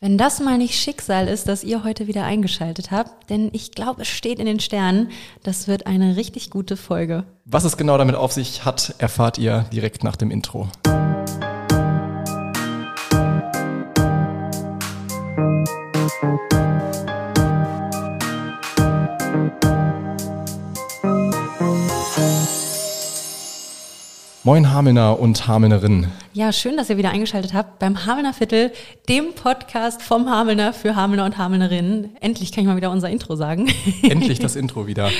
Wenn das mal nicht Schicksal ist, dass ihr heute wieder eingeschaltet habt, denn ich glaube, es steht in den Sternen, das wird eine richtig gute Folge. Was es genau damit auf sich hat, erfahrt ihr direkt nach dem Intro. Moin Hamelner und Hamelnerinnen. Ja, schön, dass ihr wieder eingeschaltet habt beim Hamelner Viertel, dem Podcast vom Hamelner für Hamelner und Hamelnerinnen. Endlich kann ich mal wieder unser Intro sagen. Endlich das Intro wieder.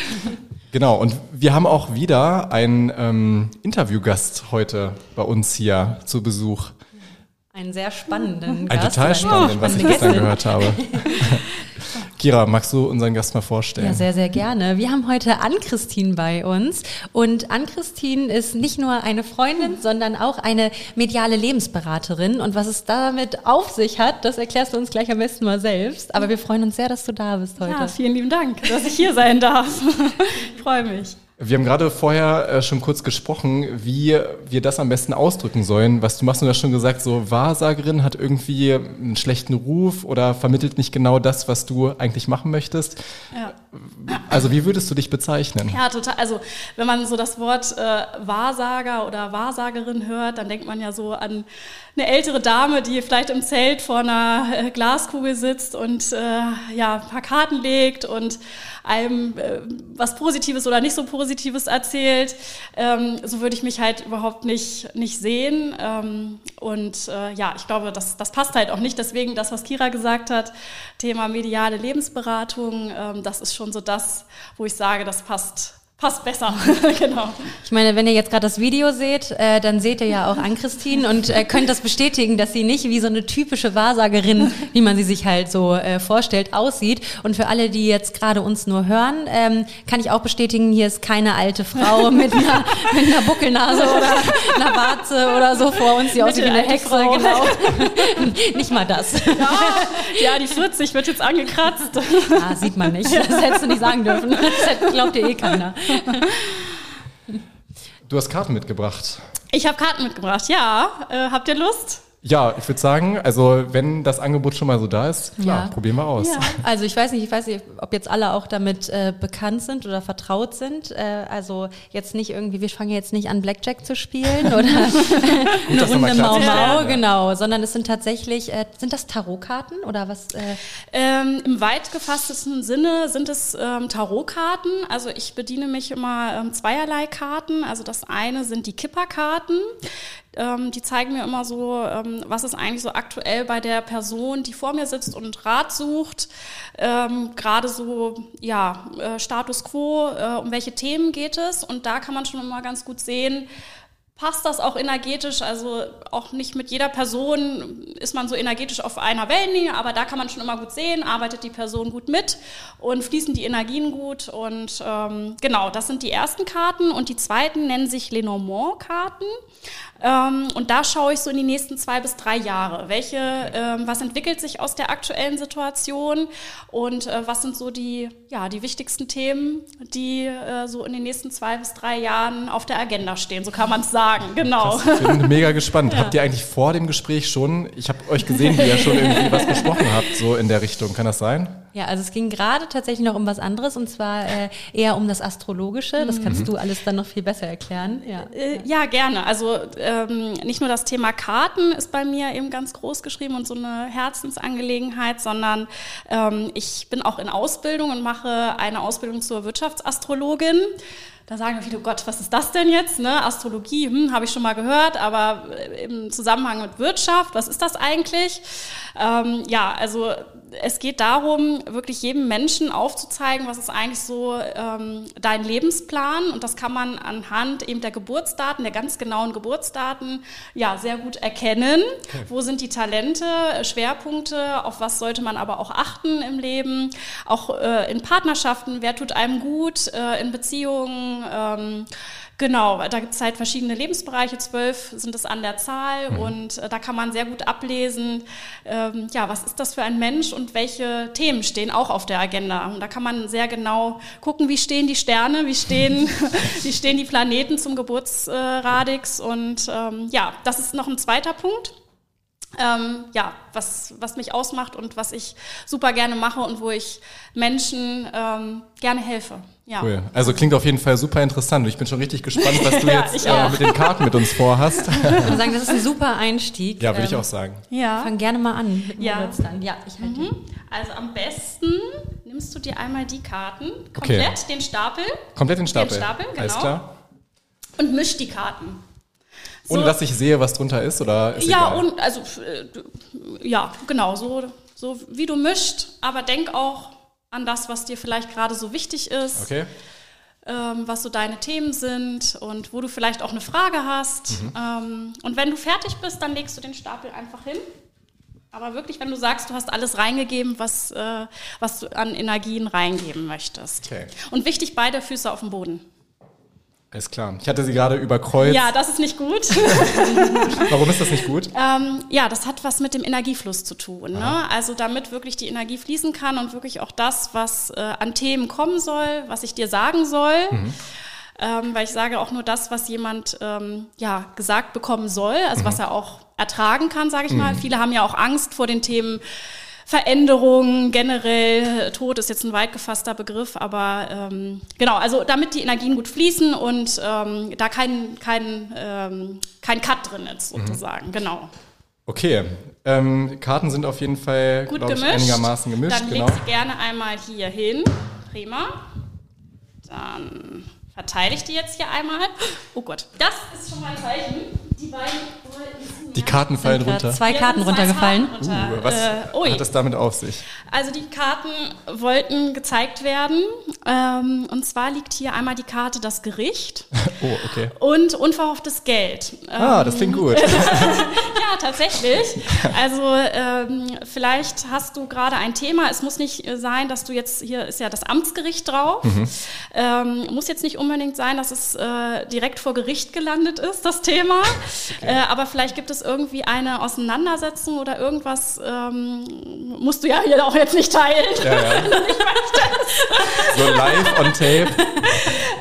Genau, und wir haben auch wieder einen ähm, Interviewgast heute bei uns hier zu Besuch. Einen sehr spannenden Ein Gast. total oder spannenden, was ich gestern gehört habe. Kira, magst du unseren Gast mal vorstellen? Ja, sehr, sehr gerne. Wir haben heute Ann-Christine bei uns. Und Ann-Christine ist nicht nur eine Freundin, sondern auch eine mediale Lebensberaterin. Und was es damit auf sich hat, das erklärst du uns gleich am besten mal selbst. Aber wir freuen uns sehr, dass du da bist heute. Ja, vielen lieben Dank, dass ich hier sein darf. Ich freue mich. Wir haben gerade vorher äh, schon kurz gesprochen, wie wir das am besten ausdrücken sollen. Was du machst, du hast schon gesagt, so Wahrsagerin hat irgendwie einen schlechten Ruf oder vermittelt nicht genau das, was du eigentlich machen möchtest. Ja. Also wie würdest du dich bezeichnen? Ja, total. Also wenn man so das Wort äh, Wahrsager oder Wahrsagerin hört, dann denkt man ja so an eine ältere Dame, die vielleicht im Zelt vor einer äh, Glaskugel sitzt und äh, ja, ein paar Karten legt und einem äh, was Positives oder nicht so Positives erzählt. Ähm, so würde ich mich halt überhaupt nicht, nicht sehen. Ähm, und äh, ja, ich glaube, das, das passt halt auch nicht. Deswegen das, was Kira gesagt hat, Thema mediale Lebensberatung, ähm, das ist schon so das, wo ich sage, das passt, passt besser. genau. Ich meine, wenn ihr jetzt gerade das Video seht, äh, dann seht ihr ja auch Ann-Christine und äh, könnt das bestätigen, dass sie nicht wie so eine typische Wahrsagerin, wie man sie sich halt so äh, vorstellt, aussieht. Und für alle, die jetzt gerade uns nur hören, ähm, kann ich auch bestätigen, hier ist keine alte Frau mit einer, mit einer Buckelnase oder einer Warze oder so vor uns, die aussieht wie eine Hexe. Frau. Genau. nicht mal das. Ja, ja, die 40 wird jetzt angekratzt. Ah, sieht man nicht. Das hättest du nicht sagen dürfen. Das glaubt dir eh keiner. Du hast Karten mitgebracht. Ich habe Karten mitgebracht, ja. Äh, habt ihr Lust? Ja, ich würde sagen, also wenn das Angebot schon mal so da ist, klar, Ja. probieren wir aus. Ja. Also ich weiß nicht, ich weiß nicht, ob jetzt alle auch damit äh, bekannt sind oder vertraut sind. Äh, also jetzt nicht irgendwie, wir fangen jetzt nicht an, Blackjack zu spielen oder eine Runde Mau Mau, ja. genau, sondern es sind tatsächlich, äh, sind das Tarotkarten oder was? Äh, Ähm, Im weit gefasstesten Sinne sind es ähm, Tarotkarten. Also ich bediene mich immer ähm, zweierlei Karten. Also das eine sind die Kipperkarten. Ähm, die zeigen mir immer so, ähm, was ist eigentlich so aktuell bei der Person, die vor mir sitzt und Rat sucht. Ähm, Gerade so, ja, äh, Status quo, äh, um welche Themen geht es. Und da kann man schon immer ganz gut sehen, passt das auch energetisch, also auch nicht mit jeder Person ist man so energetisch auf einer Wellenlinie, aber da kann man schon immer gut sehen, arbeitet die Person gut mit und fließen die Energien gut und ähm, genau, das sind die ersten Karten und die zweiten nennen sich Lenormand-Karten und da schaue ich so in die nächsten zwei bis drei Jahre, welche, ähm, was entwickelt sich aus der aktuellen Situation und äh, was sind so die, ja, die wichtigsten Themen, die äh, so in den nächsten zwei bis drei Jahren auf der Agenda stehen, so kann man es sagen, genau. Ich bin mega gespannt. Habt ihr eigentlich vor dem Gespräch schon, ich habe euch gesehen, wie ihr schon irgendwie was besprochen habt, so in der Richtung. Kann das sein? Ja, also es ging gerade tatsächlich noch um was anderes und zwar äh, eher um das Astrologische. Das kannst du alles dann noch viel besser erklären. Ja. Äh, Ja, gerne. Also ähm, nicht nur das Thema Karten ist bei mir eben ganz groß geschrieben und so eine Herzensangelegenheit, sondern ähm, ich bin auch in Ausbildung und mache eine Ausbildung zur Wirtschaftsastrologin. Da sagen viele, Gott, was ist das denn jetzt? Ne? Astrologie, hm, habe ich schon mal gehört, aber äh, im Zusammenhang mit Wirtschaft, was ist das eigentlich? Ähm, ja, also es geht darum, wirklich jedem Menschen aufzuzeigen, was ist eigentlich so ähm, dein Lebensplan. Und das kann man anhand eben der Geburtsdaten, der ganz genauen Geburtsdaten, ja, sehr gut erkennen. Wo sind die Talente, Schwerpunkte, auf was sollte man aber auch achten im Leben? Auch äh, in Partnerschaften, wer tut einem gut, äh, in Beziehungen, ähm, Genau, da gibt es halt verschiedene Lebensbereiche, zwölf sind es an der Zahl und äh, da kann man sehr gut ablesen, ähm, ja, was ist das für ein Mensch und welche Themen stehen auch auf der Agenda. Und da kann man sehr genau gucken, wie stehen die Sterne, wie stehen, wie stehen die Planeten zum Geburtsradix und ähm, ja, das ist noch ein zweiter Punkt. Ähm, ja, was, was mich ausmacht und was ich super gerne mache und wo ich Menschen ähm, gerne helfe. Ja. Cool. Also klingt auf jeden Fall super interessant. Ich bin schon richtig gespannt, was du Ja, jetzt ich äh, mit den Karten mit uns vorhast. Ich würde sagen, das ist ein super Einstieg. ja, würde ich Ähm, auch sagen. Ja. Fang gerne mal an mit Ja. Ja, ich halte Mhm. Also am besten nimmst du dir einmal die Karten, komplett den Stapel Komplett den Stapel. Stapel, Alles genau. klar. und misch die Karten. Ohne dass ich sehe, was drunter ist, oder ist ja, egal? und also äh, ja, genau, so, so wie du mischt, aber denk auch an das, was dir vielleicht gerade so wichtig ist, Okay. ähm, was so deine Themen sind und wo du vielleicht auch eine Frage hast. Mhm. Ähm, und wenn du fertig bist, dann legst du den Stapel einfach hin. Aber wirklich, wenn du sagst, du hast alles reingegeben, was, äh, was du an Energien reingeben möchtest. Okay. Und wichtig, beide Füße auf dem Boden. Alles klar. Ich hatte sie gerade überkreuzt. Ja, das ist nicht gut. Warum ist das nicht gut? Ähm, ja, das hat was mit dem Energiefluss zu tun. Ne? Also damit wirklich die Energie fließen kann und wirklich auch das, was äh, an Themen kommen soll, was ich dir sagen soll. Ähm, weil ich sage auch nur das, was jemand ähm, ja, gesagt bekommen soll, also was er auch ertragen kann, sage ich mal. Viele haben ja auch Angst vor den Themen Veränderungen, generell, Tod ist jetzt ein weit gefasster Begriff, aber ähm, genau, also damit die Energien gut fließen und ähm, da kein, kein, ähm, kein Cut drin ist, sozusagen, genau. Okay. Ähm, Karten sind auf jeden Fall, Gut glaube ich, gemischt. einigermaßen gemischt. Dann genau. leg sie gerne einmal hier hin. Prima. Dann verteile ich die jetzt hier einmal. Oh Gott, das ist schon mal ein Zeichen. Die beiden wollten Die Karten fallen Sind grad runter. Zwei Karten runtergefallen. Uh, was äh, hat es damit auf sich? Also die Karten wollten gezeigt werden. Ähm, und zwar liegt hier einmal die Karte das Gericht Oh, okay. und unverhofftes Geld. Ah, das klingt gut. Ja, tatsächlich. Also ähm, vielleicht hast du gerade ein Thema. Es muss nicht äh, sein, dass du jetzt, hier ist ja das Amtsgericht drauf. Ähm, muss jetzt nicht unbedingt sein, dass es äh, direkt vor Gericht gelandet ist, das Thema. Äh, aber vielleicht gibt es irgendwie eine Auseinandersetzung oder irgendwas, ähm, musst du ja hier auch jetzt nicht teilen. Ja, ja. so live on tape.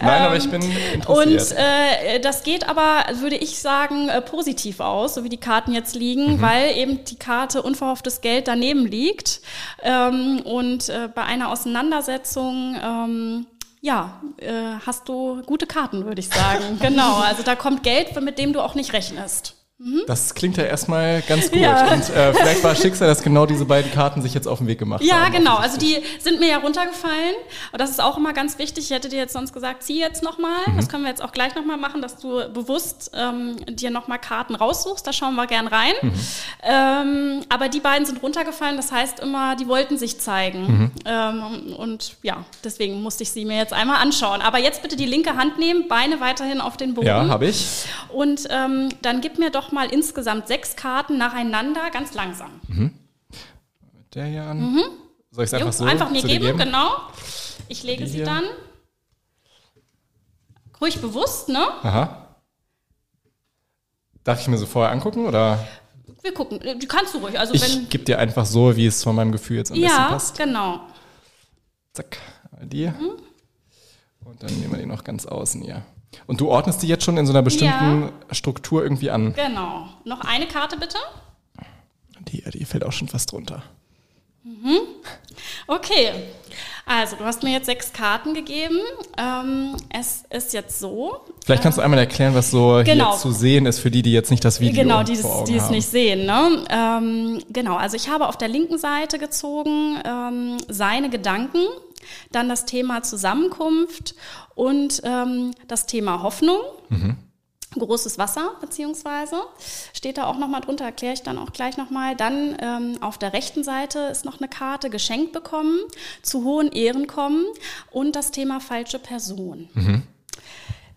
Nein, aber ich bin Und interessiert. äh, das geht aber, würde ich sagen, äh, positiv aus, so wie die Karten jetzt liegen, weil eben die Karte unverhofftes Geld daneben liegt. Ähm, und äh, bei einer Auseinandersetzung, ähm, ja, äh, hast du gute Karten, würde ich sagen. genau, also da kommt Geld, mit dem du auch nicht rechnest. Das klingt ja erstmal ganz gut. Ja. Und äh, vielleicht war Schicksal, dass genau diese beiden Karten sich jetzt auf den Weg gemacht Ja, haben. genau. Also die sind mir ja runtergefallen. Und das ist auch immer ganz wichtig. Ich hätte dir jetzt sonst gesagt, zieh jetzt nochmal. Das können wir jetzt auch gleich nochmal machen, dass du bewusst ähm, dir nochmal Karten raussuchst. Da schauen wir gern rein. Ähm, aber die beiden sind runtergefallen. Das heißt immer, die wollten sich zeigen. Ähm, und ja, deswegen musste ich sie mir jetzt einmal anschauen. Aber jetzt bitte die linke Hand nehmen, Beine weiterhin auf den Boden. Ja, habe ich. Und ähm, dann gib mir doch mal insgesamt sechs Karten nacheinander, ganz langsam. Der hier an. Soll ich es einfach so einfach mir dir geben, genau. Ich lege Die sie hier. dann. Ruhig bewusst, ne? Aha. Darf ich mir so vorher angucken oder Wir gucken. Äh, Die kannst du ruhig. Also wenn. ich gebe dir einfach so, wie es von meinem Gefühl jetzt am besten Ja, passt. genau. Zack, die. Und dann nehmen wir die noch ganz außen hier. Und du ordnest die jetzt schon in so einer bestimmten Struktur irgendwie an. Genau. Noch eine Karte bitte. Die, die fällt auch schon fast runter. Okay. Also, du hast mir jetzt sechs Karten gegeben. Ähm, es ist jetzt so. Vielleicht kannst du einmal erklären, was so Genau. hier zu sehen ist für die, die jetzt nicht das Video Genau, die, vor Augen die es nicht sehen. Ne? Ähm, genau, also ich habe auf der linken Seite gezogen ähm, seine Gedanken, dann das Thema Zusammenkunft und ähm, das Thema Hoffnung. Großes Wasser beziehungsweise steht da auch nochmal drunter, erkläre ich dann auch gleich nochmal. Dann ähm, auf der rechten Seite ist noch eine Karte geschenkt bekommen, zu hohen Ehren kommen und das Thema falsche Person.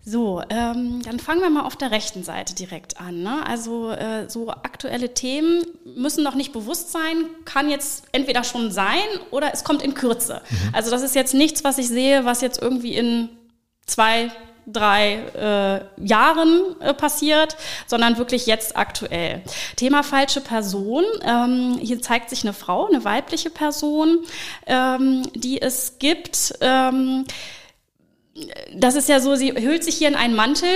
So, ähm, dann fangen wir mal auf der rechten Seite direkt an. Ne? Also äh, so aktuelle Themen müssen noch nicht bewusst sein, kann jetzt entweder schon sein oder es kommt in Kürze. Also das ist jetzt nichts, was ich sehe, was jetzt irgendwie in zwei, drei äh, Jahren äh, passiert, sondern wirklich jetzt aktuell. Thema falsche Person. Ähm, hier zeigt sich eine Frau, eine weibliche Person, ähm, die es gibt. Ähm, das ist ja so, sie hüllt sich hier in einen Mantel,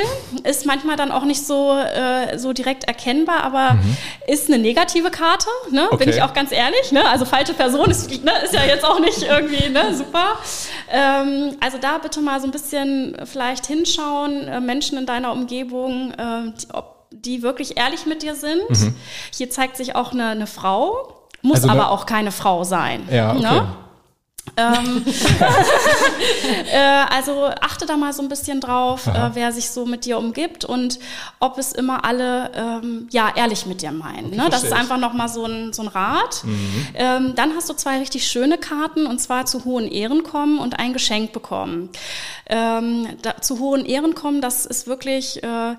ist manchmal dann auch nicht so, äh, so direkt erkennbar, aber mhm. ist eine negative Karte, ne? Okay. bin ich auch ganz ehrlich. Ne? Also falsche Person ist, ne? ist ja jetzt auch nicht irgendwie ne? super. Ähm, also da bitte mal so ein bisschen vielleicht hinschauen, äh, Menschen in deiner Umgebung, äh, die, ob die wirklich ehrlich mit dir sind. Mhm. Hier zeigt sich auch eine, eine Frau, muss also aber auch keine Frau sein. Ja, okay. Ne? Ähm, äh, also achte da mal so ein bisschen drauf, äh, wer sich so mit dir umgibt und ob es immer alle ähm, ja ehrlich mit dir meinen. Okay, ne? Das ist einfach noch mal so ein, so ein Rat. Mhm. Ähm, dann hast du zwei richtig schöne Karten und zwar zu hohen Ehren kommen und ein Geschenk bekommen. Ähm, da, zu hohen Ehren kommen, das ist wirklich äh,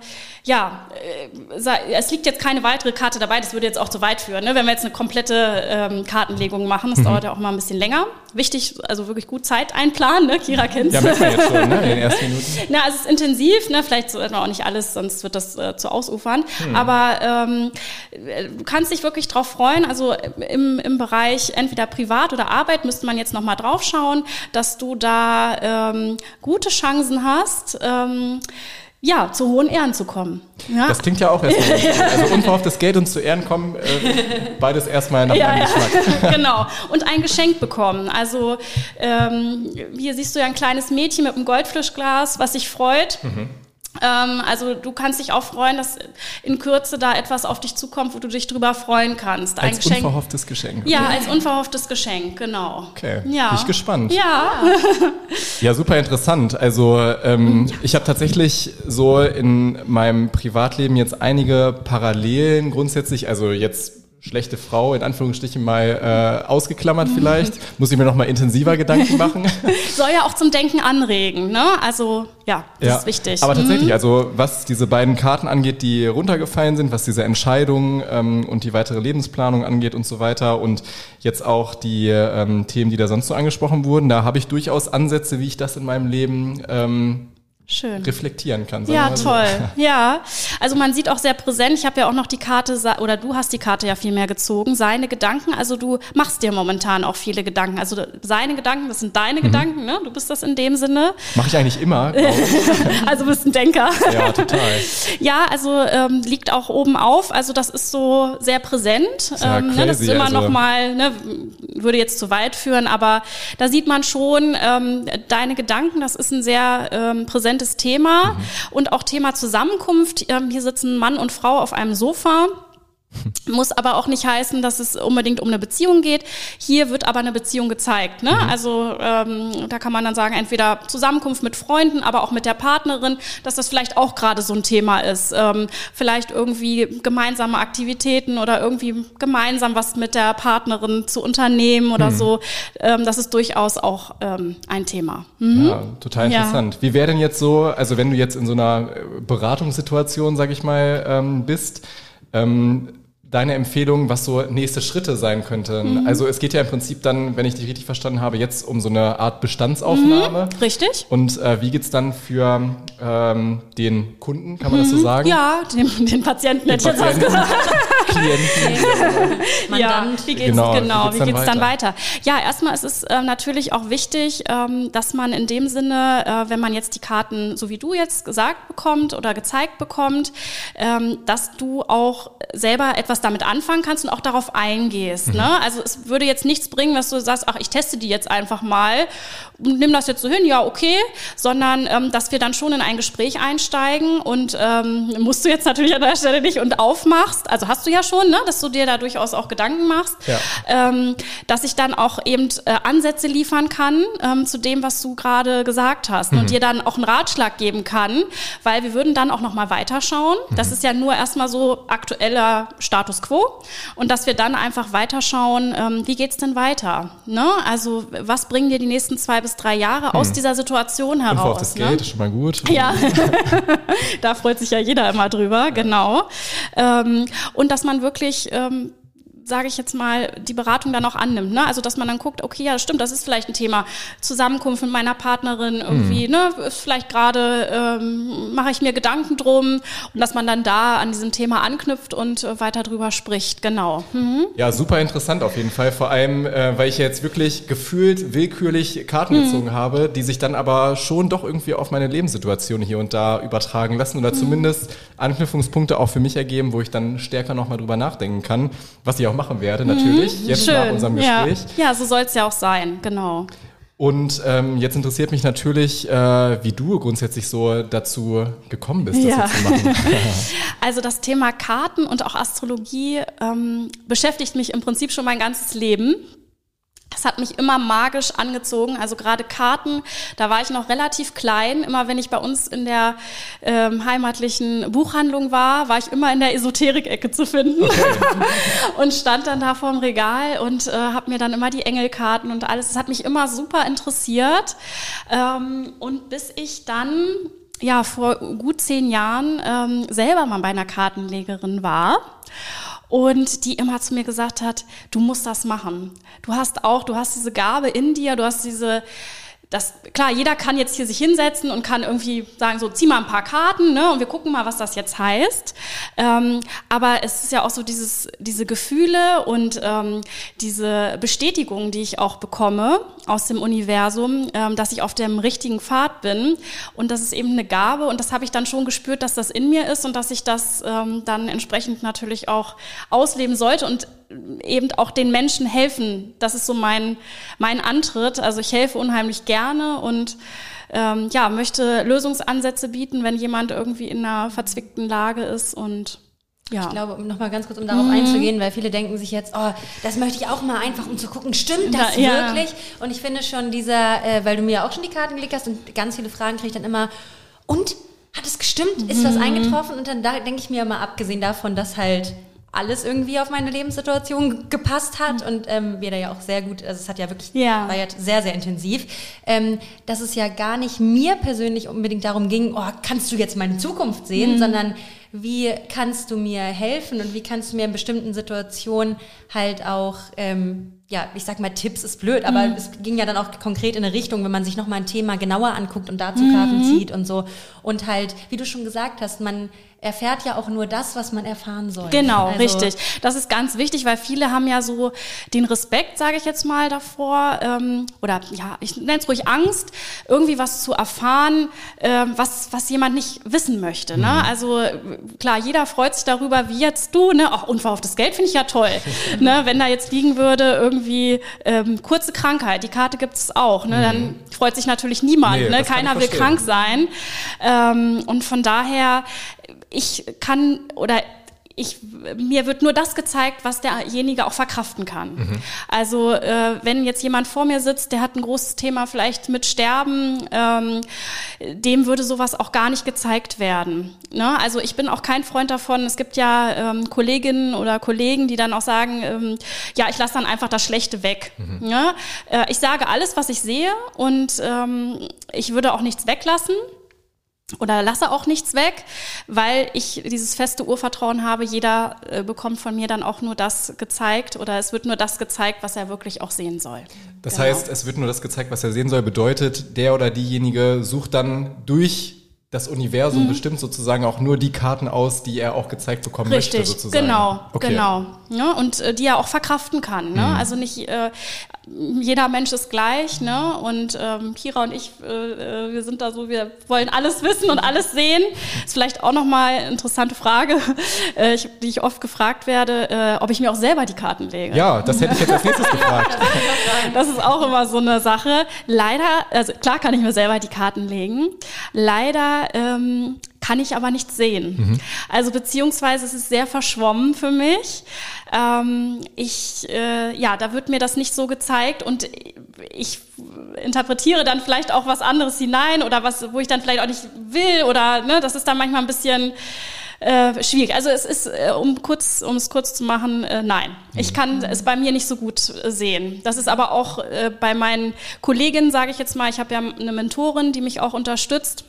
ja, äh, es liegt jetzt keine weitere Karte dabei. Das würde jetzt auch zu weit führen, ne? wenn wir jetzt eine komplette ähm, Kartenlegung machen. Das mhm. dauert ja auch mal ein bisschen länger. Wichtig also wirklich gut Zeit einplanen, ne? Kira kennt's. Ja, merkt man jetzt schon, ne? in den ersten Minuten. Na, also es ist intensiv, ne? vielleicht so, auch nicht alles, sonst wird das äh, zu ausufern. Hm. Aber ähm, du kannst dich wirklich drauf freuen. Also im, im Bereich entweder Privat oder Arbeit müsste man jetzt nochmal drauf schauen, dass du da ähm, gute Chancen hast. Ähm, ja, zu hohen Ehren zu kommen. Ja? Das klingt ja auch erstmal. also unverhofftes Geld und zu Ehren kommen, äh, beides erstmal nach ja, meinem Geschmack. genau. Und ein Geschenk bekommen. Also ähm, hier siehst du ja ein kleines Mädchen mit einem Goldfischglas, was sich freut. Mhm. Ähm, also du kannst dich auch freuen, dass in Kürze da etwas auf dich zukommt, wo du dich drüber freuen kannst. Ein als Geschenk. unverhofftes Geschenk. Okay. Ja, als unverhofftes Geschenk, genau. Okay, ja. bin ich gespannt. Ja. Ja, super interessant. Also ähm, ich habe tatsächlich so in meinem Privatleben jetzt einige Parallelen grundsätzlich, also jetzt schlechte Frau in Anführungsstrichen mal äh, ausgeklammert vielleicht. Muss ich mir noch mal intensiver Gedanken machen. Soll ja auch zum Denken anregen, ne? Also ja, das ja, ist wichtig. Aber tatsächlich, mhm. also was diese beiden Karten angeht, die runtergefallen sind, was diese Entscheidung ähm, und die weitere Lebensplanung angeht und so weiter und jetzt auch die ähm, Themen, die da sonst so angesprochen wurden, da habe ich durchaus Ansätze, wie ich das in meinem Leben ähm, Schön. reflektieren kann. Ja, toll. So. Ja, also man sieht auch sehr präsent. Ich habe ja auch noch die Karte, oder du hast die Karte ja viel mehr gezogen. Seine Gedanken, also du machst dir momentan auch viele Gedanken. Also seine Gedanken, das sind deine mhm. Gedanken, ne? Du bist das in dem Sinne. Mache ich eigentlich immer. also bist ein Denker. Ja, total. Ja, also ähm, liegt auch oben auf. Also das ist so sehr präsent. Das ist, ja ähm, ne? das ist immer also noch mal, ne? würde jetzt zu weit führen, aber da sieht man schon ähm, deine Gedanken. Das ist ein sehr ähm, präsent präsentes Thema mhm. und auch Thema Zusammenkunft. Ähm, hier sitzen Mann und Frau auf einem Sofa. Muss aber auch nicht heißen, dass es unbedingt um eine Beziehung geht. Hier wird aber eine Beziehung gezeigt. Ne? Mhm. Also ähm, da kann man dann sagen, entweder Zusammenkunft mit Freunden, aber auch mit der Partnerin, dass das vielleicht auch gerade so ein Thema ist. Ähm, vielleicht irgendwie gemeinsame Aktivitäten oder irgendwie gemeinsam was mit der Partnerin zu unternehmen oder mhm. so. Ähm, das ist durchaus auch ähm, ein Thema. Mhm. Ja, total interessant. Ja. Wie wäre denn jetzt so, also wenn du jetzt in so einer Beratungssituation, sag ich mal, ähm, bist, ähm, deine Empfehlung, was so nächste Schritte sein könnten? Mhm. Also es geht ja im Prinzip dann, wenn ich dich richtig verstanden habe, jetzt um so eine Art Bestandsaufnahme. Mhm, richtig. Und äh, wie geht's dann für ähm, den Kunden, kann man mhm. das so mhm. sagen? Ja, den, den Patienten hätte ich jetzt was gesagt. Klienten. ja, wie geht's genau, genau wie geht's, wie geht's dann, weiter? dann, weiter? Ja, erstmal ist es äh, natürlich auch wichtig, ähm, dass man in dem Sinne, äh, wenn man jetzt die Karten, so wie du jetzt gesagt bekommt oder gezeigt bekommt, ähm, dass du auch selber etwas damit anfangen kannst und auch darauf eingehst. Mhm. Ne? Also es würde jetzt nichts bringen, was du sagst, ach, ich teste die jetzt einfach mal und nimm das jetzt so hin, ja, okay, sondern ähm, dass wir dann schon in ein Gespräch einsteigen und ähm, musst du jetzt natürlich an der Stelle nicht und aufmachst, also hast du ja schon, ne, dass du dir da durchaus auch Gedanken machst, ja. ähm, dass ich dann auch eben äh, Ansätze liefern kann ähm, zu dem, was du gerade gesagt hast mhm. und dir dann auch einen Ratschlag geben kann, weil wir würden dann auch noch mal weiterschauen. Mhm. Das ist ja nur erstmal so aktueller Status quo und dass wir dann einfach weiterschauen, ähm, wie geht's denn weiter? Ne? Also was bringen dir die nächsten zwei bis drei Jahre aus hm. dieser Situation heraus? Und das ne? Geld ist schon mal gut. Ja, da freut sich ja jeder immer drüber, genau. Ähm, und dass man wirklich ähm, sage ich jetzt mal, die Beratung dann auch annimmt. Ne? Also dass man dann guckt, okay, ja, stimmt, das ist vielleicht ein Thema. Zusammenkunft mit meiner Partnerin irgendwie, mhm. ne, ist vielleicht gerade, ähm, mache ich mir Gedanken drum und dass man dann da an diesem Thema anknüpft und äh, weiter drüber spricht, genau. Mhm. Ja, super interessant auf jeden Fall, vor allem, äh, weil ich jetzt wirklich gefühlt willkürlich Karten mhm. gezogen habe, die sich dann aber schon doch irgendwie auf meine Lebenssituation hier und da übertragen lassen oder mhm. zumindest Anknüpfungspunkte auch für mich ergeben, wo ich dann stärker nochmal drüber nachdenken kann, was ich auch machen werde natürlich, mhm. jetzt Schön. nach unserem Gespräch. Ja, ja so soll es ja auch sein, genau. Und ähm, jetzt interessiert mich natürlich, äh, wie du grundsätzlich so dazu gekommen bist, das ja. zu machen. also das Thema Karten und auch Astrologie ähm, beschäftigt mich im Prinzip schon mein ganzes Leben. Das hat mich immer magisch angezogen. Also gerade Karten, da war ich noch relativ klein. Immer wenn ich bei uns in der ähm, heimatlichen Buchhandlung war, war ich immer in der Esoterik-Ecke zu finden okay. und stand dann da vorm Regal und äh, habe mir dann immer die Engelkarten und alles. Das hat mich immer super interessiert. Ähm, und bis ich dann ja vor gut zehn Jahren ähm, selber mal bei einer Kartenlegerin war und die immer zu mir gesagt hat, du musst das machen. Du hast auch, du hast diese Gabe in dir, du hast diese das, klar, jeder kann jetzt hier sich hinsetzen und kann irgendwie sagen, so, zieh mal ein paar Karten, ne, und wir gucken mal, was das jetzt heißt. Ähm, aber es ist ja auch so dieses, diese Gefühle und ähm, diese Bestätigung, die ich auch bekomme aus dem Universum, ähm, dass ich auf dem richtigen Pfad bin. Und das ist eben eine Gabe und das habe ich dann schon gespürt, dass das in mir ist und dass ich das ähm, dann entsprechend natürlich auch ausleben sollte. Und eben auch den Menschen helfen. Das ist so mein, mein Antritt. Also ich helfe unheimlich gerne und ähm, ja, möchte Lösungsansätze bieten, wenn jemand irgendwie in einer verzwickten Lage ist und ja. Ich glaube, um nochmal ganz kurz, um darauf mhm. einzugehen, weil viele denken sich jetzt, oh, das möchte ich auch mal einfach, um zu gucken, stimmt das ja, wirklich? Ja. Und ich finde schon dieser, äh, weil du mir auch schon die Karten gelegt hast und ganz viele Fragen kriege ich dann immer, und hat es gestimmt? Mhm. Ist was mhm. eingetroffen? Und dann da denke ich mir mal, abgesehen davon, dass halt alles irgendwie auf meine Lebenssituation gepasst hat mhm. und ähm, wir da ja auch sehr gut, also es hat ja wirklich, ja. war ja sehr, sehr intensiv, ähm, dass es ja gar nicht mir persönlich unbedingt darum ging, oh, kannst du jetzt meine Zukunft sehen, mhm. sondern wie kannst du mir helfen und wie kannst du mir in bestimmten Situationen halt auch ähm, ja, ich sag mal, Tipps ist blöd, aber mhm. es ging ja dann auch konkret in eine Richtung, wenn man sich nochmal ein Thema genauer anguckt und dazu Karten mhm. zieht und so. Und halt, wie du schon gesagt hast, man erfährt ja auch nur das, was man erfahren soll. Genau, also, richtig. Das ist ganz wichtig, weil viele haben ja so den Respekt, sage ich jetzt mal, davor, ähm, oder ja, ich nenne es ruhig Angst, irgendwie was zu erfahren, ähm, was, was jemand nicht wissen möchte. Ne? Mhm. Also klar, jeder freut sich darüber, wie jetzt du, ne? Auch unverhofftes Geld finde ich ja toll. ne? Wenn da jetzt liegen würde, irgendwie ähm, kurze Krankheit, die Karte gibt es auch, ne? dann mhm. freut sich natürlich niemand. Nee, ne? Keiner will krank sein. Ähm, und von daher ich kann oder ich, mir wird nur das gezeigt, was derjenige auch verkraften kann. Mhm. Also äh, wenn jetzt jemand vor mir sitzt, der hat ein großes Thema vielleicht mit Sterben, ähm, dem würde sowas auch gar nicht gezeigt werden. Ne? Also ich bin auch kein Freund davon. Es gibt ja ähm, Kolleginnen oder Kollegen, die dann auch sagen, ähm, ja, ich lasse dann einfach das Schlechte weg. Mhm. Ne? Äh, ich sage alles, was ich sehe und ähm, ich würde auch nichts weglassen oder lasse auch nichts weg, weil ich dieses feste Urvertrauen habe, jeder äh, bekommt von mir dann auch nur das gezeigt oder es wird nur das gezeigt, was er wirklich auch sehen soll. Das genau. heißt, es wird nur das gezeigt, was er sehen soll, bedeutet, der oder diejenige sucht dann durch das Universum mhm. bestimmt sozusagen auch nur die Karten aus, die er auch gezeigt bekommen Richtig, möchte, sozusagen. Genau, okay. genau. Ja, und äh, die er auch verkraften kann. Ne? Mhm. Also nicht äh, jeder Mensch ist gleich, ne? Und ähm, Kira und ich, äh, äh, wir sind da so, wir wollen alles wissen und alles sehen. Ist vielleicht auch nochmal eine interessante Frage, äh, ich, die ich oft gefragt werde, äh, ob ich mir auch selber die Karten lege. Ja, das hätte ich jetzt als nächstes gefragt. das ist auch immer so eine Sache. Leider, also klar kann ich mir selber die Karten legen. Leider ähm, kann ich aber nicht sehen. Mhm. Also beziehungsweise es ist sehr verschwommen für mich. Ähm, ich, äh, ja, da wird mir das nicht so gezeigt und ich interpretiere dann vielleicht auch was anderes hinein oder was, wo ich dann vielleicht auch nicht will oder ne, das ist dann manchmal ein bisschen äh, schwierig. Also es ist, äh, um kurz, um es kurz zu machen, äh, nein. Ich kann es bei mir nicht so gut äh, sehen. Das ist aber auch äh, bei meinen Kolleginnen, sage ich jetzt mal, ich habe ja eine Mentorin, die mich auch unterstützt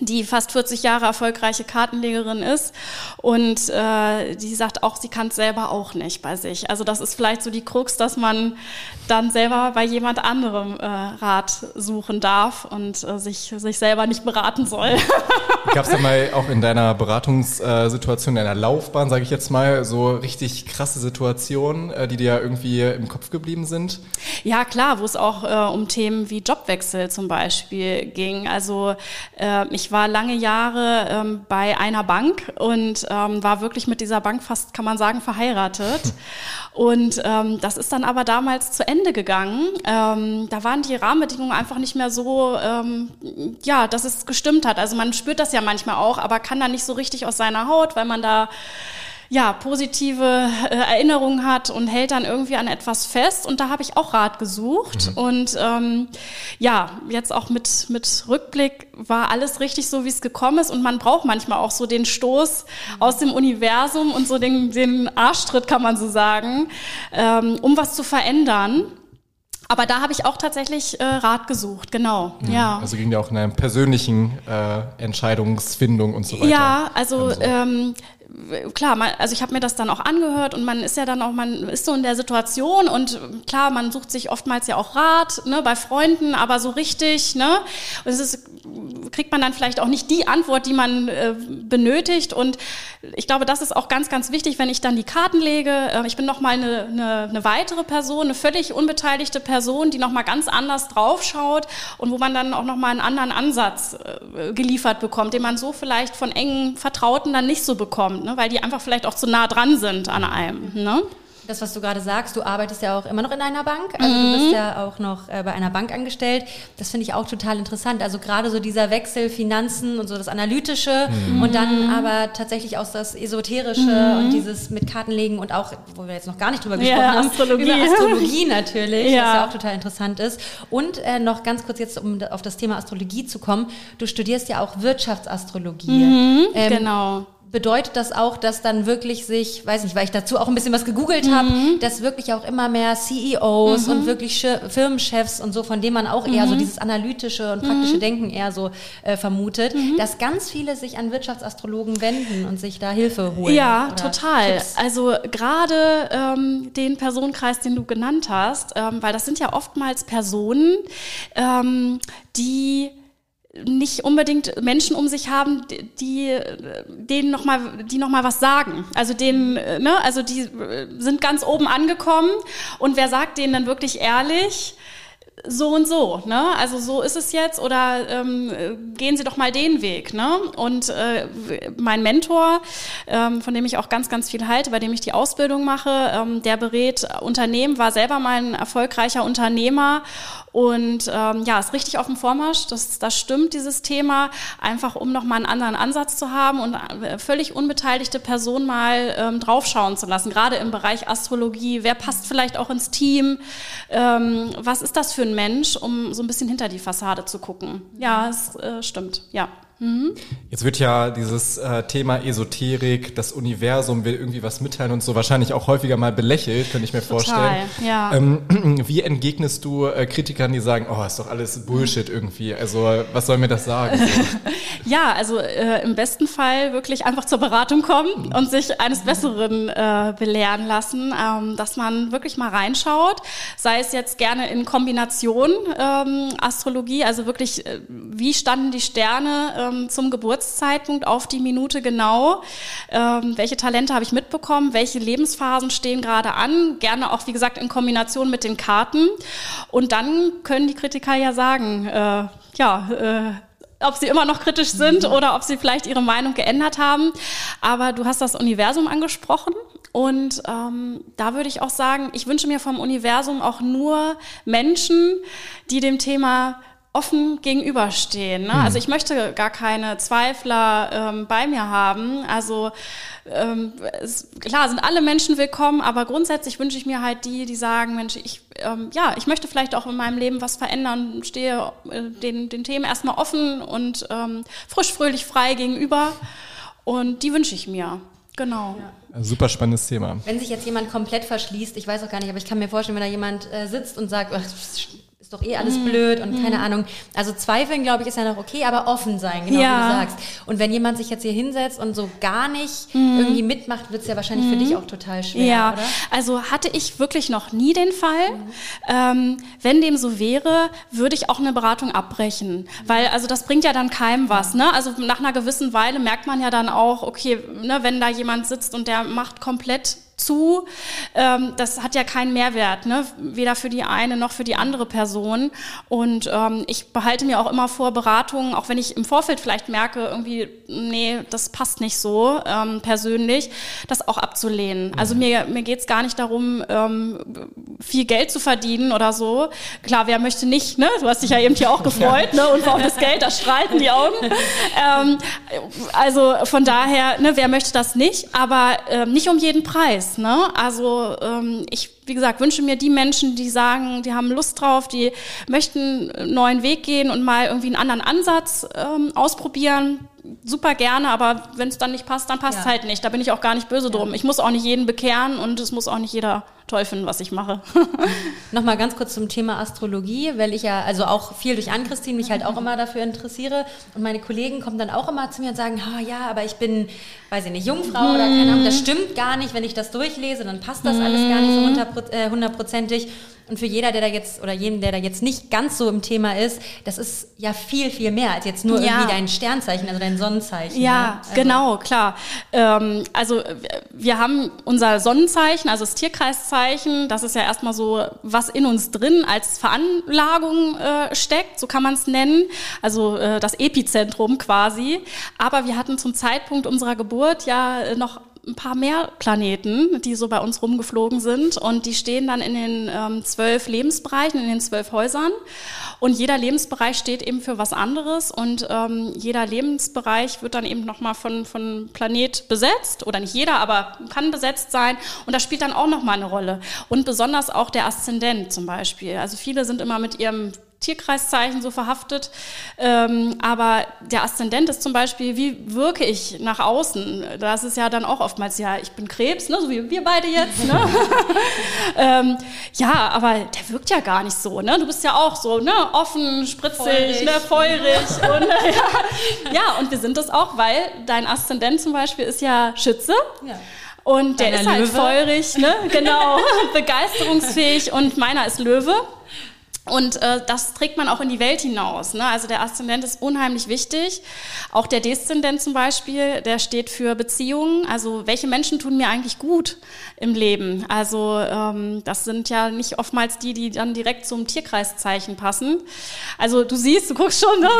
die fast 40 Jahre erfolgreiche Kartenlegerin ist und äh, die sagt auch, sie kann es selber auch nicht bei sich. Also das ist vielleicht so die Krux, dass man dann selber bei jemand anderem äh, Rat suchen darf und äh, sich, sich selber nicht beraten soll. Gab es da mal auch in deiner Beratungssituation, in deiner Laufbahn, sage ich jetzt mal, so richtig krasse Situationen, äh, die dir irgendwie im Kopf geblieben sind? Ja, klar, wo es auch äh, um Themen wie Jobwechsel zum Beispiel ging. Also äh, ich ich war lange Jahre ähm, bei einer Bank und ähm, war wirklich mit dieser Bank fast, kann man sagen, verheiratet. Und ähm, das ist dann aber damals zu Ende gegangen. Ähm, da waren die Rahmenbedingungen einfach nicht mehr so, ähm, ja, dass es gestimmt hat. Also man spürt das ja manchmal auch, aber kann da nicht so richtig aus seiner Haut, weil man da ja, positive äh, Erinnerungen hat und hält dann irgendwie an etwas fest. Und da habe ich auch Rat gesucht. Mhm. Und ähm, ja, jetzt auch mit, mit Rückblick war alles richtig so, wie es gekommen ist. Und man braucht manchmal auch so den Stoß aus dem Universum und so den, den Arschtritt, kann man so sagen, ähm, um was zu verändern. Aber da habe ich auch tatsächlich äh, Rat gesucht, genau. Mhm. Ja. Also ging ja auch in einer persönlichen äh, Entscheidungsfindung und so weiter. Ja, also, also. Ähm, klar, man, also ich habe mir das dann auch angehört und man ist ja dann auch, man ist so in der Situation und klar, man sucht sich oftmals ja auch Rat ne, bei Freunden, aber so richtig, ne, und es ist, kriegt man dann vielleicht auch nicht die Antwort, die man äh, benötigt. Und ich glaube, das ist auch ganz, ganz wichtig, wenn ich dann die Karten lege. Äh, ich bin nochmal eine, eine, eine weitere Person, eine völlig unbeteiligte Person, die nochmal ganz anders draufschaut und wo man dann auch nochmal einen anderen Ansatz äh, geliefert bekommt, den man so vielleicht von engen Vertrauten dann nicht so bekommt ne? weil die einfach vielleicht auch zu nah dran sind an einem. Ne? das, was du gerade sagst, du arbeitest ja auch immer noch in einer Bank, also mhm. du bist ja auch noch äh, bei einer Bank angestellt. Das finde ich auch total interessant. Also gerade so dieser Wechsel Finanzen und so das Analytische mhm. und dann aber tatsächlich auch das Esoterische mhm. und dieses mit Kartenlegen und auch, wo wir jetzt noch gar nicht drüber gesprochen ja, haben, Astrologie. über Astrologie natürlich, ja. was ja auch total interessant ist. Und äh, noch ganz kurz jetzt, um auf das Thema Astrologie zu kommen, du studierst ja auch Wirtschaftsastrologie. Mhm, ähm, genau bedeutet das auch, dass dann wirklich sich, weiß nicht, weil ich dazu auch ein bisschen was gegoogelt mhm. habe, dass wirklich auch immer mehr CEOs mhm. und wirklich Firmenchefs und so, von denen man auch eher so mhm. dieses analytische und praktische mhm. Denken eher so äh, vermutet, mhm. dass ganz viele sich an Wirtschaftsastrologen wenden und sich da Hilfe holen. Ja, total. Tipps. Also gerade ähm, den Personenkreis, den du genannt hast, ähm, weil das sind ja oftmals Personen, ähm, die nicht unbedingt Menschen um sich haben, die denen noch mal, die noch mal was sagen. Also denen, ne, also die sind ganz oben angekommen und wer sagt denen dann wirklich ehrlich? So und so, ne? Also so ist es jetzt oder ähm, gehen Sie doch mal den Weg, ne? Und äh, mein Mentor, ähm, von dem ich auch ganz, ganz viel halte, bei dem ich die Ausbildung mache, ähm, der berät Unternehmen, war selber mal ein erfolgreicher Unternehmer und ähm, ja, ist richtig auf dem Vormarsch. Das, das stimmt, dieses Thema, einfach um nochmal einen anderen Ansatz zu haben und äh, völlig unbeteiligte Personen mal ähm, draufschauen zu lassen, gerade im Bereich Astrologie. Wer passt vielleicht auch ins Team? Ähm, was ist das für ein Mensch, um so ein bisschen hinter die Fassade zu gucken. Ja, es äh, stimmt, ja. Mhm. Jetzt wird ja dieses äh, Thema Esoterik, das Universum will irgendwie was mitteilen und so wahrscheinlich auch häufiger mal belächelt, könnte ich mir Total, vorstellen. Ja. Ähm, wie entgegnest du äh, Kritikern, die sagen, oh, ist doch alles Bullshit irgendwie? Also was soll mir das sagen? ja, also äh, im besten Fall wirklich einfach zur Beratung kommen und sich eines Besseren äh, belehren lassen, ähm, dass man wirklich mal reinschaut, sei es jetzt gerne in Kombination ähm, Astrologie, also wirklich, äh, wie standen die Sterne ähm, zum Geburtszeitpunkt auf die Minute genau, ähm, welche Talente habe ich mitbekommen, welche Lebensphasen stehen gerade an, gerne auch, wie gesagt, in Kombination mit den Karten. Und dann können die Kritiker ja sagen, äh, ja, äh, ob sie immer noch kritisch sind mhm. oder ob sie vielleicht ihre Meinung geändert haben. Aber du hast das Universum angesprochen. Und ähm, da würde ich auch sagen, ich wünsche mir vom Universum auch nur Menschen, die dem Thema offen gegenüberstehen. Ne? Mhm. Also ich möchte gar keine Zweifler ähm, bei mir haben. Also ähm, es, klar sind alle Menschen willkommen, aber grundsätzlich wünsche ich mir halt die, die sagen, Mensch, ich ähm, ja, ich möchte vielleicht auch in meinem Leben was verändern, stehe äh, den, den Themen erstmal offen und ähm, frisch, fröhlich, frei gegenüber. Und die wünsche ich mir. Genau. Ja. Super spannendes Thema. Wenn sich jetzt jemand komplett verschließt, ich weiß auch gar nicht, aber ich kann mir vorstellen, wenn da jemand äh, sitzt und sagt, ist doch eh alles blöd und keine Ahnung. Also zweifeln, glaube ich, ist ja noch okay, aber offen sein, genau Ja. wie du sagst. Und wenn jemand sich jetzt hier hinsetzt und so gar nicht irgendwie mitmacht, wird es ja wahrscheinlich für dich auch total schwer, Ja, oder? also hatte ich wirklich noch nie den Fall. Ähm, wenn dem so wäre, würde ich auch eine Beratung abbrechen. Weil, also das bringt ja dann keinem was. Ne? Also nach einer gewissen Weile merkt man ja dann auch, okay, ne, wenn da jemand sitzt und der macht komplett zu, ähm, das hat ja keinen Mehrwert, ne? weder für die eine noch für die andere Person. Und ähm, ich behalte mir auch immer vor, Beratungen, auch wenn ich im Vorfeld vielleicht merke, irgendwie, nee, das passt nicht so ähm, persönlich, das auch abzulehnen. Also mir, mir geht es gar nicht darum, ähm, viel Geld zu verdienen oder so. Klar, wer möchte nicht, ne? Du hast dich ja eben hier auch gefreut, ne? Und auf das Geld, da strahlten die Augen. Ähm, also von daher, ne, wer möchte das nicht? Aber ähm, nicht um jeden Preis, ne? Also ähm, ich, wie gesagt, wünsche mir die Menschen, die sagen, die haben Lust drauf, die möchten einen neuen Weg gehen und mal irgendwie einen anderen Ansatz ähm, ausprobieren. Super gerne, aber wenn es dann nicht passt, dann passt es Ja. halt nicht. Da bin ich auch gar nicht böse drum. Ich muss auch nicht jeden bekehren und es muss auch nicht jeder toll finden, was ich mache. Nochmal ganz kurz zum Thema Astrologie, weil ich ja also auch viel durch Ann-Christine mich halt auch immer dafür interessiere. Und meine Kollegen kommen dann auch immer zu mir und sagen, ah ja, aber ich bin, weiß ich nicht, Jungfrau oder keine Ahnung, das stimmt gar nicht, wenn ich das durchlese, dann passt das alles gar nicht so äh, hundertprozentig. Und für jeder, der da jetzt, oder jeden, der da jetzt nicht ganz so im Thema ist, das ist ja viel, viel mehr als jetzt nur Ja. irgendwie dein Sternzeichen, also dein Sonnenzeichen. Ja, ne? Also- genau, klar. Ähm, also äh, wir haben unser Sonnenzeichen, also das Tierkreiszeichen, das ist ja erstmal so, was in uns drin als Veranlagung äh, steckt, so kann man es nennen, also äh, das Epizentrum quasi. Aber wir hatten zum Zeitpunkt unserer Geburt ja äh, noch ein paar mehr Planeten, die so bei uns rumgeflogen sind. Und die stehen dann in den ähm, zwölf Lebensbereichen, in den zwölf Häusern. Und jeder Lebensbereich steht eben für was anderes. Und ähm, jeder Lebensbereich wird dann eben nochmal von, von Planet besetzt. Oder nicht jeder, aber kann besetzt sein. Und das spielt dann auch nochmal eine Rolle. Und besonders auch der Aszendent zum Beispiel. Also viele sind immer mit ihrem Tierkreiszeichen so verhaftet. Ähm, aber der Aszendent ist zum Beispiel, wie wirke ich nach außen? Das ist ja dann auch oftmals, ja, ich bin Krebs, ne, so wie wir beide jetzt. Ne? ähm, ja, aber der wirkt ja gar nicht so. Ne? Du bist ja auch so ne? offen, spritzig, Feurig. ne? feurig. und, ja. ja, und wir sind das auch, weil dein Aszendent zum Beispiel ist ja Schütze. Ja. Und der Deiner ist halt Löwe. feurig, ne? Genau, begeisterungsfähig und meiner ist Löwe. Und äh, das trägt man auch in die Welt hinaus. Ne? Also der Aszendent ist unheimlich wichtig. Auch der Deszendent zum Beispiel, der steht für Beziehungen. Also welche Menschen tun mir eigentlich gut im Leben? Also ähm, das sind ja nicht oftmals die, die dann direkt zum Tierkreiszeichen passen. Also du siehst, du guckst schon, ne?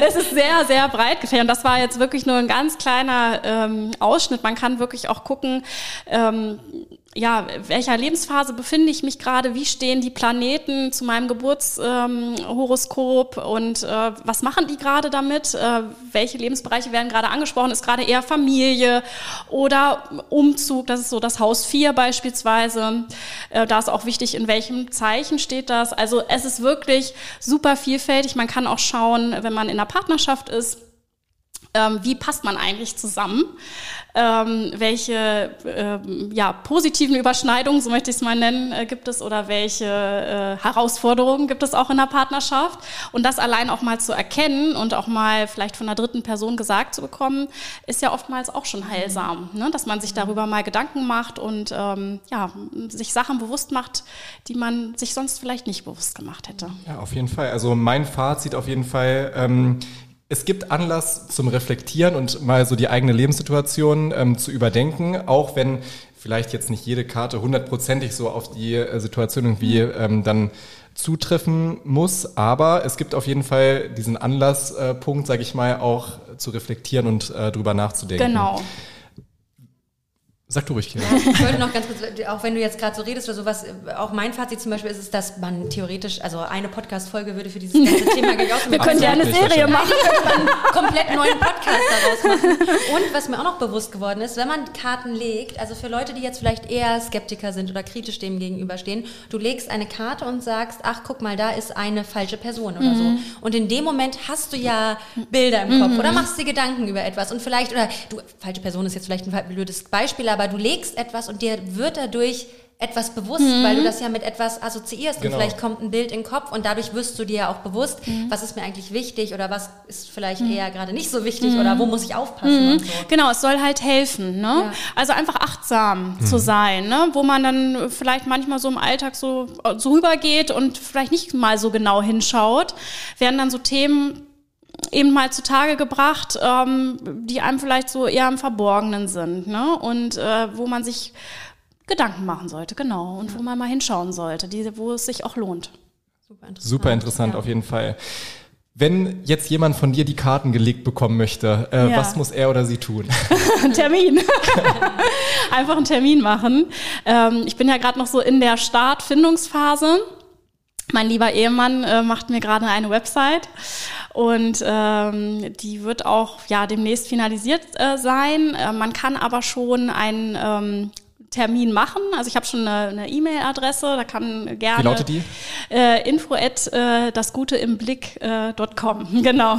Es ist sehr, sehr breit gefächert. Und das war jetzt wirklich nur ein ganz kleiner ähm, Ausschnitt. Man kann wirklich auch gucken, ähm, ja, welcher Lebensphase befinde ich mich gerade? Wie stehen die Planeten zu meinem Geburtshoroskop ähm, und äh, was machen die gerade damit? Äh, welche Lebensbereiche werden gerade angesprochen? Ist gerade eher Familie oder Umzug? Das ist so das Haus 4 beispielsweise. Äh, da ist auch wichtig, in welchem Zeichen steht das. Also es ist wirklich super vielfältig. Man kann auch schauen, wenn man in einer Partnerschaft ist, ähm, wie passt man eigentlich zusammen? Ähm, welche ähm, ja, positiven Überschneidungen, so möchte ich es mal nennen, äh, gibt es oder welche äh, Herausforderungen gibt es auch in der Partnerschaft? Und das allein auch mal zu erkennen und auch mal vielleicht von einer dritten Person gesagt zu bekommen, ist ja oftmals auch schon heilsam, ne? dass man sich darüber mal Gedanken macht und ähm, ja, sich Sachen bewusst macht, die man sich sonst vielleicht nicht bewusst gemacht hätte. Ja, auf jeden Fall. Also mein Fazit auf jeden Fall. Es gibt Anlass zum Reflektieren und mal so die eigene Lebenssituation ähm, zu überdenken, auch wenn vielleicht jetzt nicht jede Karte hundertprozentig so auf die äh, Situation irgendwie ähm, dann zutreffen muss. Aber es gibt auf jeden Fall diesen Anlasspunkt, sage ich mal, auch zu reflektieren und äh, drüber nachzudenken. Genau. Sag du ruhig, Kira. Ich wollte noch ganz kurz, auch wenn du jetzt gerade so redest oder sowas, auch mein Fazit zum Beispiel ist es, dass man theoretisch, also eine Podcast-Folge würde für dieses ganze Thema gegaucht Wir können ja eine Serie machen. Einen komplett neuen Podcast daraus machen. Und was mir auch noch bewusst geworden ist, wenn man Karten legt, also für Leute, die jetzt vielleicht eher Skeptiker sind oder kritisch dem gegenüberstehen, du legst eine Karte und sagst, ach guck mal, da ist eine falsche Person oder so. Und in dem Moment hast du ja Bilder im Kopf oder machst dir Gedanken über etwas und vielleicht, oder du, falsche Person ist jetzt vielleicht ein blödes Beispiel, aber du legst etwas und dir wird dadurch etwas bewusst, weil du das ja mit etwas assoziierst Genau. und vielleicht kommt ein Bild in den Kopf und dadurch wirst du dir ja auch bewusst, was ist mir eigentlich wichtig oder was ist vielleicht eher gerade nicht so wichtig oder wo muss ich aufpassen und so. Genau, es soll halt helfen, ne? Ja. Also einfach achtsam zu sein, ne? Wo man dann vielleicht manchmal so im Alltag so, so rübergeht und vielleicht nicht mal so genau hinschaut, werden dann so Themen eben mal zutage gebracht, ähm, die einem vielleicht so eher im Verborgenen sind, ne? Und äh, wo man sich Gedanken machen sollte, genau. Und wo man mal hinschauen sollte, die, wo es sich auch lohnt. Super interessant. Super interessant Ja. auf jeden Fall. Wenn jetzt jemand von dir die Karten gelegt bekommen möchte, äh, Ja. was muss er oder sie tun? Ein Termin. Einfach einen Termin machen. Ähm, ich bin ja gerade noch so in der Startfindungsphase. Mein lieber Ehemann äh, macht mir gerade eine Website und ähm, die wird auch ja demnächst finalisiert äh, sein. Äh, man kann aber schon einen ähm, Termin machen. Also ich habe schon eine E-Mail-Adresse, da kann gerne Wie lautet die? äh, info at äh, dasguteimblick.com. Genau.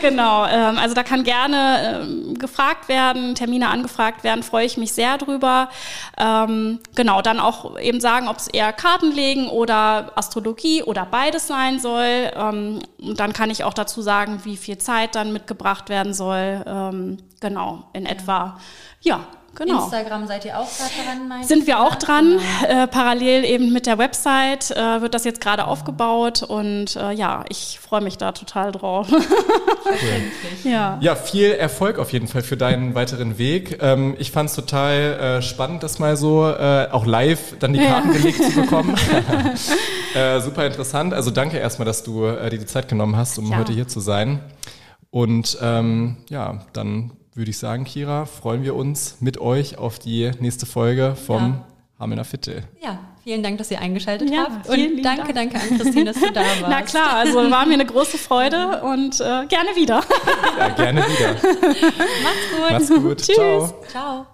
genau. Ähm, also da kann gerne ähm, gefragt werden, Termine angefragt werden, freue ich mich sehr drüber. Ähm, genau, dann auch eben sagen, ob es eher Karten legen oder Astrologie oder beides sein soll. Ähm, und dann kann ich auch dazu sagen, wie viel Zeit dann mitgebracht werden soll. Ähm, genau, in etwa. Ja, genau. Instagram seid ihr auch gerade dran, meinst Sind wir auch dran. Genau. Äh, parallel eben mit der Website äh, wird das jetzt gerade aufgebaut und äh, ja, ich freue mich da total drauf. ja. Ja, viel Erfolg auf jeden Fall für deinen weiteren Weg. Ähm, ich fand es total äh, spannend, das mal so äh, auch live dann die Karten gelegt zu bekommen. äh, super interessant. Also danke erstmal, dass du äh, dir die Zeit genommen hast, um Ja. heute hier zu sein. Und ähm, ja, dann würde ich sagen, Kira, freuen wir uns mit euch auf die nächste Folge vom Ja. Hamelner Viertel. Ja, vielen Dank, dass ihr eingeschaltet Ja, habt. vielen Und danke, Dank. danke an Christine, dass du da warst. Na klar, also war mir eine große Freude und äh, gerne wieder. Ja, gerne wieder. Macht's gut. Mach's gut. Tschüss. Ciao. Ciao.